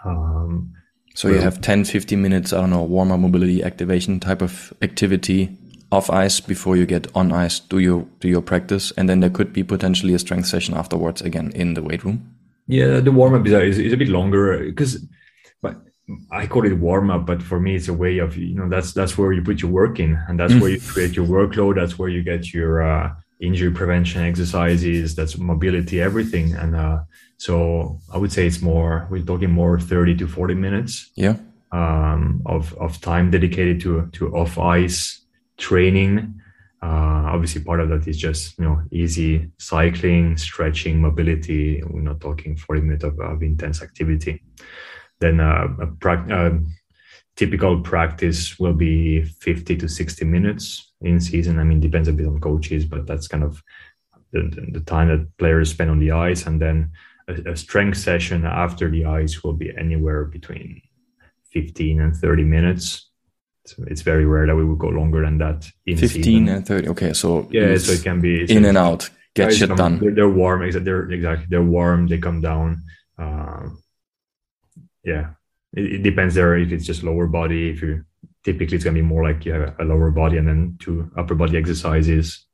um, so you have 10, 15 minutes, I don't know, warm up mobility activation type of activity off ice before you get on ice, do your do your practice, and then there could be potentially a strength session afterwards again in the weight room. Yeah, the warm up is, is, a bit longer because, I call it warm up, but for me it's a way of you know that's that's where you put your work in, and that's mm. where you create your workload. That's where you get your uh, injury prevention exercises. That's mobility, everything, and uh, so I would say it's more, we're talking more 30 to 40 minutes. Yeah. Um, of, of time dedicated to, to off ice training. Uh, obviously part of that is just, you know, easy cycling, stretching, mobility. We're not talking 40 minutes of, of intense activity. Then uh, a pra- uh, typical practice will be 50 to 60 minutes in season. I mean, depends a bit on coaches, but that's kind of the, the time that players spend on the ice. And then a, a strength session after the ice will be anywhere between 15 and 30 minutes. So it's very rare that we would go longer than that. 15 season. and 30. Okay. So yeah, so it can be in and out, get shit come, done. They're, warm. They're exactly, they're warm. They come down. Uh, yeah. It, it, depends there if it's just lower body, if you typically it's going to be more like you have a lower body and then two upper body exercises.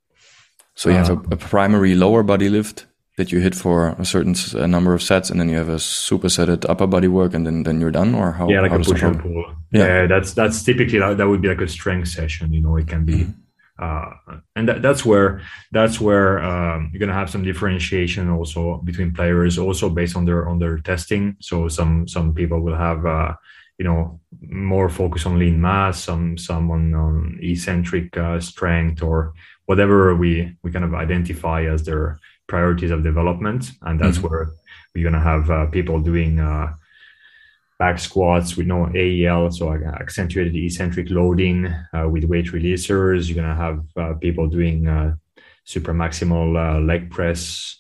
So you have a, uh, a primary lower body lift that you hit for a certain uh, number of sets and then you have a supersetted upper body work and then then you're done or how yeah like how a push and pull yeah. yeah. that's that's typically that, that would be like a strength session you know it can be mm-hmm. Uh, and that, that's where that's where um, you're gonna have some differentiation also between players also based on their on their testing so some some people will have uh, you know more focus on lean mass some some on, on eccentric uh, strength or whatever we we kind of identify as their priorities of development, and that's mm-hmm. where we're gonna have uh, people doing uh, back squats with no AEL, so accentuated eccentric loading uh, with weight releasers. You're gonna have uh, people doing uh, super maximal uh, leg press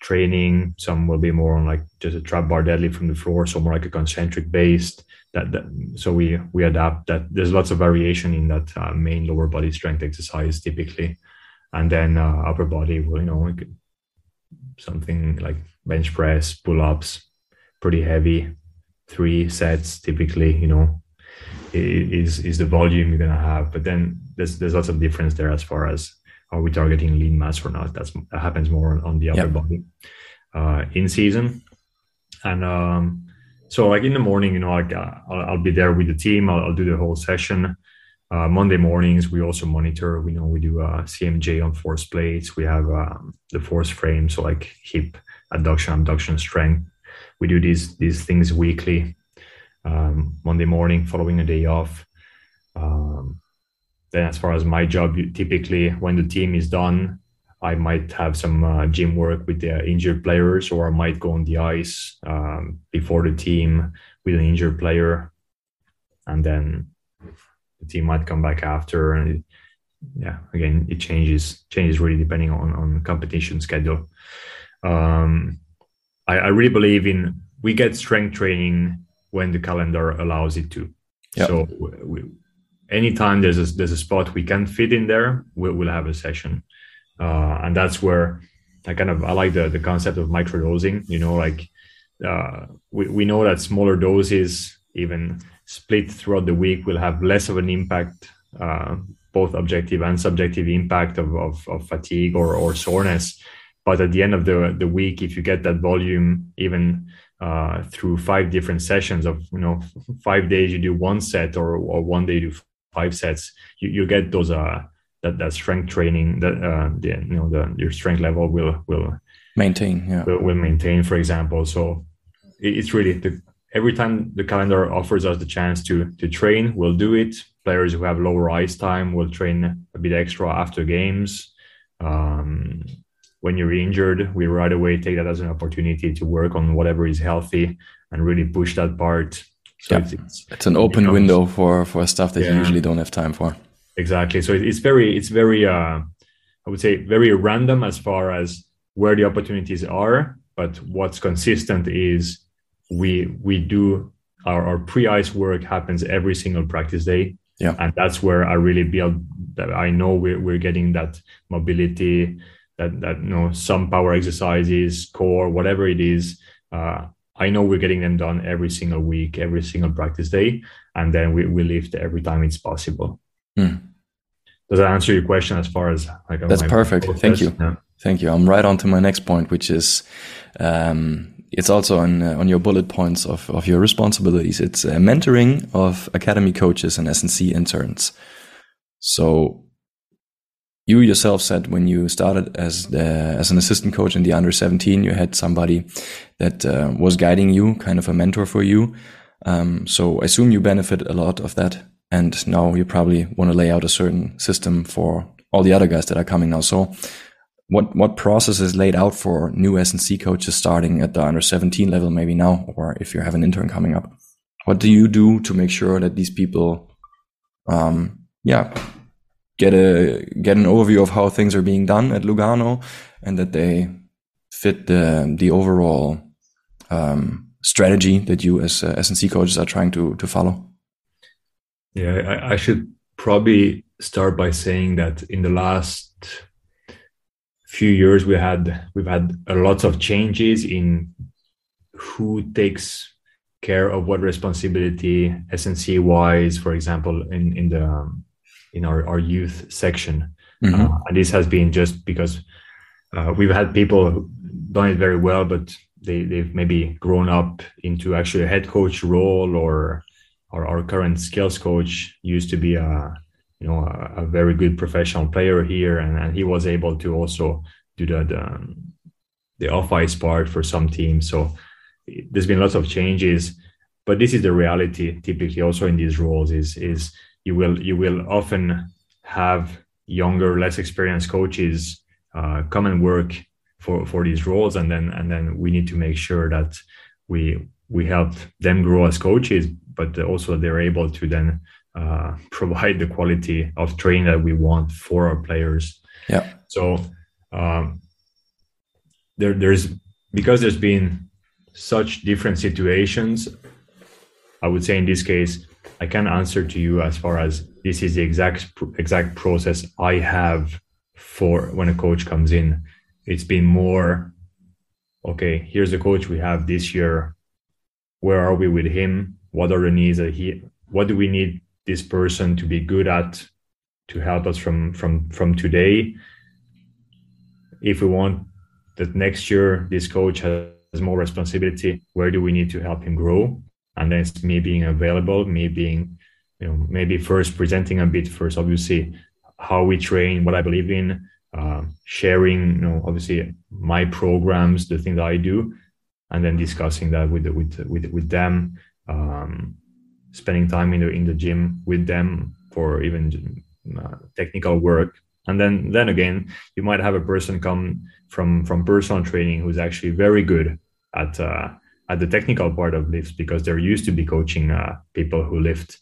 training. Some will be more on like just a trap bar deadlift from the floor, so more like a concentric based. That, that so we we adapt that. There's lots of variation in that main lower body strength exercise typically and then uh, upper body will you know something like bench press pull ups pretty heavy three sets typically you know is is the volume you're gonna have but then there's there's lots of difference there as far as are we targeting lean mass or not that's that happens more on, on the upper yep. body uh, in season and um, so like in the morning you know like uh, I'll, I'll, be there with the team I'll, I'll do the whole session uh, Monday mornings, we also monitor. We know we do uh, CMJ on force plates. We have um, the force frame, so like hip adduction, abduction strength. We do these these things weekly. Um, Monday morning, following a day off. Um, then, as far as my job, typically when the team is done, I might have some uh, gym work with the injured players, or I might go on the ice um, before the team with an injured player, and then the team might come back after. And yeah, again, it changes changes really depending on on competition schedule. Um, I, I really believe in we get strength training when the calendar allows it to. Yep. So we, anytime there's a there's a spot we can fit in there, we'll, we'll have a session, uh, and that's where I kind of I like the the concept of microdosing. You know, like uh, we we know that smaller doses, even split throughout the week, will have less of an impact, uh, both objective and subjective impact of of, of fatigue or or soreness. But at the end of the the week, if you get that volume, even uh, through five different sessions of you know five days you do one set or, or one day you do five sets you, you get those uh that, that strength training that uh the, you know the your strength level will will maintain yeah. Will, will maintain for example. So it's really the every time the calendar offers us the chance to to train we'll do it. Players who have lower ice time will train a bit extra after games. Um, when you're injured, we right away take that as an opportunity to work on whatever is healthy and really push that part. So yeah. it's, it's, it's, an open becomes, window for for stuff that yeah. you usually don't have time for. Exactly. So it's very it's very uh, I would say very random as far as where the opportunities are, but what's consistent is we we do our, our pre-ice work happens every single practice day. Yeah. And that's where I really build that I know we're, we're getting that mobility, that that you know some power exercises, core, whatever it is. Uh, I know we're getting them done every single week, every single practice day, and then we, we lift every time it's possible. Mm. Does that answer your question as far as like that's perfect? Thank you, yeah. thank you. I'm right on to my next point, which is um, it's also on uh, on your bullet points of of your responsibilities. It's uh, mentoring of academy coaches and S&C interns. So you yourself said when you started as the, as an assistant coach in the under 17, you had somebody that uh, was guiding you, kind of a mentor for you. Um, so I assume you benefit a lot of that. And now you probably want to lay out a certain system for all the other guys that are coming now. So what, what process is laid out for new S&C coaches starting at the under 17 level, maybe now, or if you have an intern coming up? What do you do to make sure that these people, um, yeah, get a get an overview of how things are being done at Lugano and that they fit the the overall um, strategy that you as uh, S&C coaches are trying to to follow. Yeah, I, I should probably start by saying that in the last few years we had we've had a lot of changes in who takes care of what responsibility S&C wise, for example, in in the um, in our, our youth section. Mm-hmm. Uh, and this has been just because uh, we've had people who done it very well, but they, they've maybe grown up into actually a head coach role or, or our current skills coach used to be a, you know, a, a very good professional player here. And, and he was able to also do the, the, the off ice part for some teams. So there's been lots of changes, but this is the reality typically also in these roles is, is you will you will often have younger, less experienced coaches uh, come and work for for these roles, and then and then we need to make sure that we we help them grow as coaches, but also they're able to then uh, provide the quality of training that we want for our players. Yeah. So um, there there's because there's been such different situations. I would say in this case, I can answer to you as far as this is the exact exact process I have for when a coach comes in. It's been more, okay, here's the coach we have this year. Where are we with him? What are the needs that he? What do we need this person to be good at to help us from from from today? If we want that next year this coach has more responsibility, where do we need to help him grow? And then it's me being available me being you know maybe first presenting a bit first obviously how we train what i believe in uh, sharing you know obviously my programs the things i do and then discussing that with with with, with them um, spending time in the in the gym with them for even uh, technical work. And then then again you might have a person come from from personal training who's actually very good at uh, at the technical part of lifts because they're used to be coaching uh, people who lift.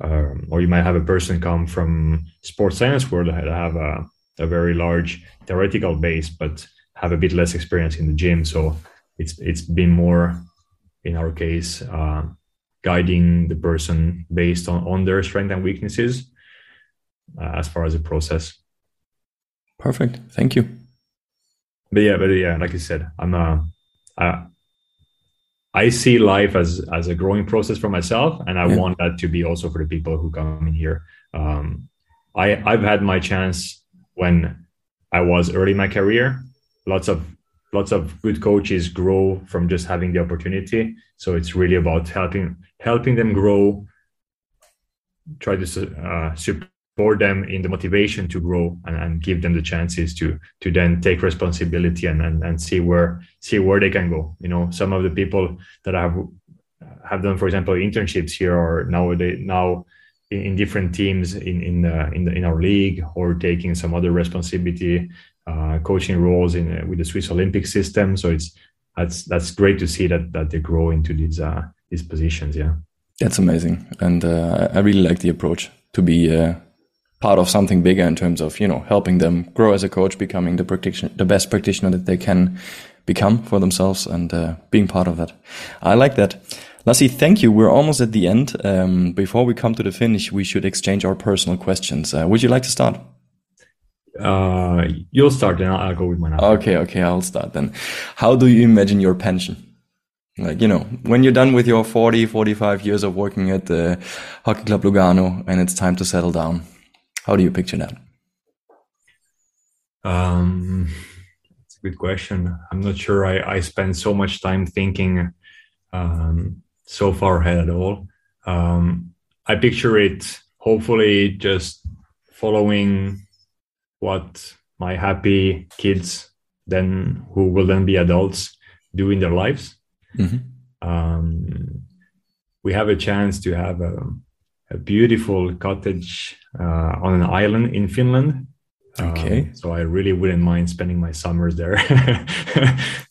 Um, or you might have a person come from sports science world that have a, a very large theoretical base but have a bit less experience in the gym. So it's it's been more in our case uh, guiding the person based on on their strengths and weaknesses uh, as far as the process. Perfect. Thank you. But yeah but yeah like i said i'm a uh, I see life as as a growing process for myself, and I yeah. want that to be also for the people who come in here. Um, I I've had my chance when I was early in my career. Lots of lots of good coaches grow from just having the opportunity. So it's really about helping helping them grow. Try to uh, support them in the motivation to grow and, and give them the chances to to then take responsibility and, and and see where see where they can go. You know some of the people that have have done for example internships here or nowadays now in, in different teams in in the, in, the, in our league or taking some other responsibility uh, coaching roles in uh, with the Swiss Olympic system. So it's that's that's great to see that that they grow into these uh, these positions yeah. That's amazing. And uh, I really like the approach to be uh, part of something bigger in terms of you know helping them grow as a coach, becoming the practitioner, the best practitioner that they can become for themselves, and uh, being part of that. I like that. Lassi, thank you. We're almost at the end. Um, before we come to the finish, we should exchange our personal questions. Uh, would you like to start? Uh, you'll start, then I'll go with mine. Okay, okay, I'll start then. How do you imagine your pension? Like, you know, when you're done with your 40, 45 years of working at the Hockey Club Lugano and it's time to settle down, how do you picture that? Um, it's a good question. I'm not sure I, I spend so much time thinking um, so far ahead at all. Um, I picture it hopefully just following what my happy kids then who will then be adults do in their lives. Mm-hmm. Um, we have a chance to have a, a beautiful cottage uh, on an island in Finland. Okay. Um, so I really wouldn't mind spending my summers there.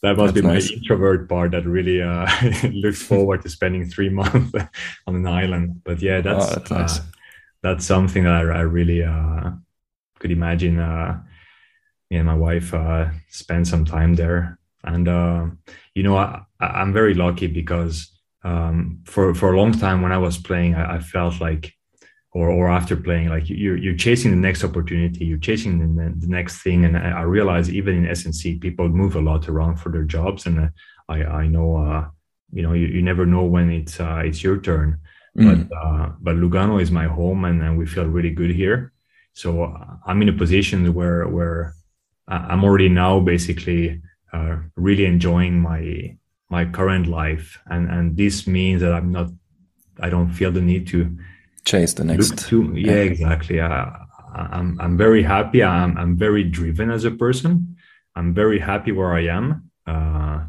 that must that's be nice. my introvert part that really uh, looks forward to spending three months on an island. But yeah, that's oh, that's, nice. uh, that's, something that I, I really uh, could imagine. Uh, me and my wife uh, spend some time there, and you know I, I'm very lucky because um, for for a long time when I was playing, I, I, felt like, or or after playing, like you're you're chasing the next opportunity, you're chasing the, the next thing, and I, I realize even in S&C, people move a lot around for their jobs, and uh, I I know uh, you know you, you never know when it's uh, it's your turn, mm. but uh, but Lugano is my home, and, and we feel really good here. So uh, I'm in a position where where I'm already now basically uh, really enjoying my my current life. And and this means that i'm not i don't feel the need to chase the next to, yeah, yeah, exactly. Uh, i'm i'm very happy. I'm i'm very driven as a person. I'm very happy where i am. Uh,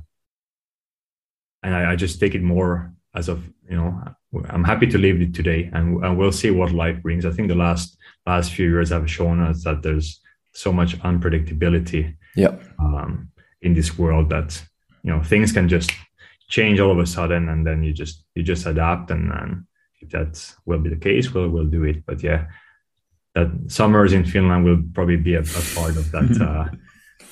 and I, I, just take it more as of you know i'm happy to live it today. And, and we'll see what life brings. I think the last last few years have shown us that there's so much unpredictability yeah. um, in this world that you know things can just change all of a sudden and then you just you just adapt and, and if that will be the case we'll we'll do it. But yeah that summers in finland will probably be a, a part of that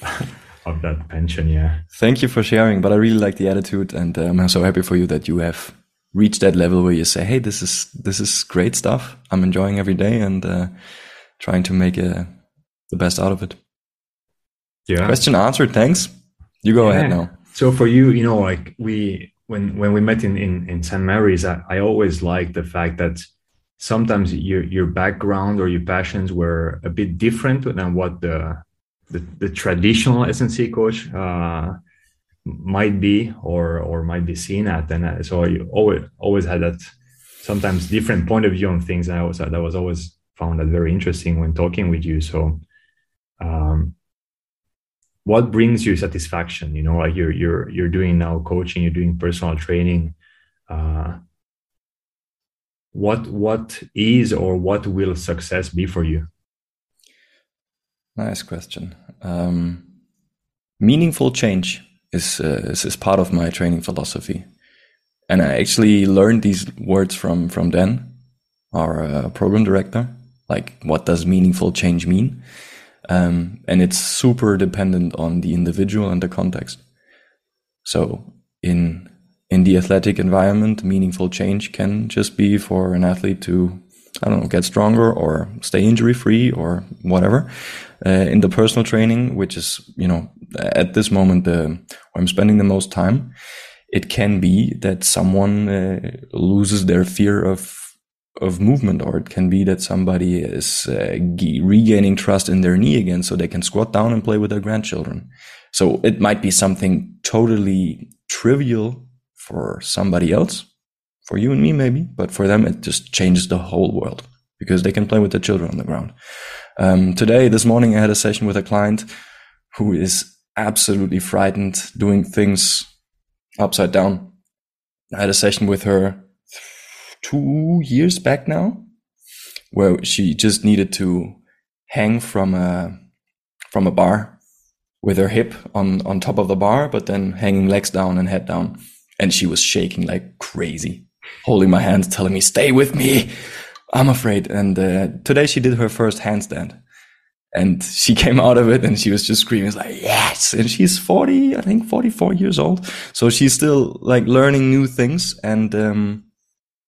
uh, of that pension yeah. Thank you for sharing but i really like the attitude and um, i'm so happy for you that you have reached that level where you say hey this is this is great stuff. I'm enjoying every day and uh, trying to make a, uh, the best out of it. Yeah. Question answered. Thanks. You go yeah. ahead now so for you you know like we when when we met in in, in st mary's I, I always liked the fact that sometimes your your background or your passions were a bit different than what the the, the traditional S&C coach uh, might be or or might be seen at. And uh, so you always always had that sometimes different point of view on things. And i was that was always found that very interesting when talking with you. So um, what brings you satisfaction you know like you're you're you're doing now coaching you're doing personal training uh, what what is or what will success be for you Nice question. Um, meaningful change is, uh, is, is part of my training philosophy, and I actually learned these words from from Dan, our uh, program director. Like, what does meaningful change mean? Um, and it's super dependent on the individual and the context. So in in the athletic environment, meaningful change can just be for an athlete to I don't know, get stronger or stay injury free or whatever. Uh, in the personal training, which is, you know, at this moment, where I'm spending the most time, it can be that someone uh, loses their fear of, of movement, or it can be that somebody is uh, regaining trust in their knee again so they can squat down and play with their grandchildren. So it might be something totally trivial for somebody else, for you and me maybe, but for them it just changes the whole world because they can play with their children on the ground. Um, today, this morning, I had a session with a client who is absolutely frightened doing things upside down. I had a session with her two years back now, where she just needed to hang from a from a bar with her hip on on top of the bar, but then hanging legs down and head down, and she was shaking like crazy holding my hands, telling me, stay with me. I'm afraid. And uh, today she did her first handstand and she came out of it and she was just screaming like, yes. And she's 40, I think 44 years old. So she's still like learning new things. And, um,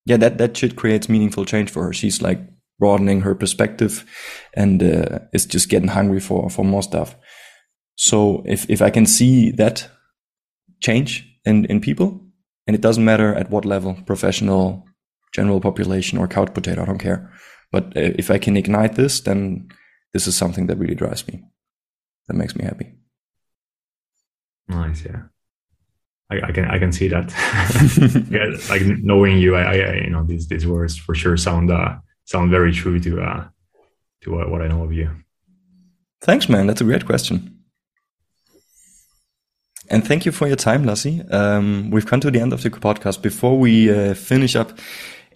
yeah, that, that shit creates meaningful change for her. She's like broadening her perspective and, uh, is just getting hungry for, for more stuff. So if, if I can see that change in, in people, and it doesn't matter at what level, professional, general population, or couch potato, I don't care. But uh, if I can ignite this, then this is something that really drives me. That makes me happy. Nice, yeah. I, I can I can see that. yeah, like knowing you, I, I, you know these these words for sure sound uh, sound very true to uh, to what, what I know of you. Thanks, man. That's a great question. And thank you for your time, Lassi. Um, we've come to the end of the podcast. Before we uh, finish up,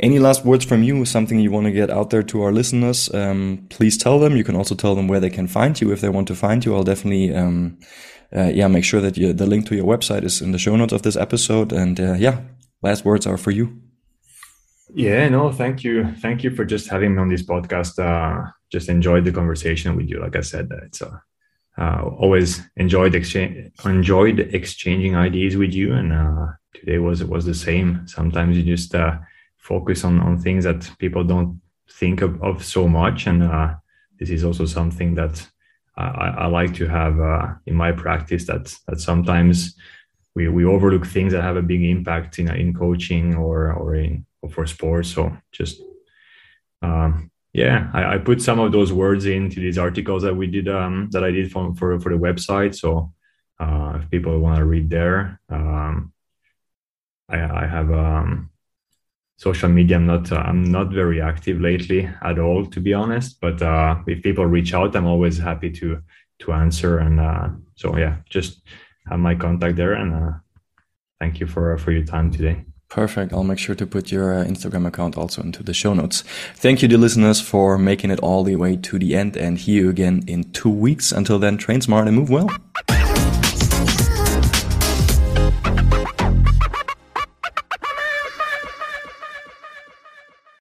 any last words from you? Something you want to get out there to our listeners? Um, please tell them. You can also tell them where they can find you if they want to find you. I'll definitely, um, uh, yeah, make sure that you, the link to your website is in the show notes of this episode. And uh, yeah, last words are for you. Yeah, no, thank you, thank you for just having me on this podcast. Uh, just enjoyed the conversation with you. Like I said, it's a uh, always enjoyed exchange enjoyed exchanging ideas with you and uh, today was was the same sometimes you just uh, focus on on things that people don't think of, of so much and uh, this is also something that I, I like to have uh, in my practice that that sometimes we, we overlook things that have a big impact in in coaching or or in or for sports so just um, yeah, I, I, put some of those words into these articles that we did um, that I did for for, for the website. So uh, if people want to read there, um, I, I, have um, social media. I'm not uh, I'm not very active lately at all, to be honest. But uh, if people reach out, I'm always happy to to answer. And uh, so yeah, just have my contact there. And uh, thank you for for your time today. Perfect. I'll make sure to put your uh, Instagram account also into the show notes. Thank you, dear listeners, for making it all the way to the end and see you again in two weeks. Until then, train smart and move well.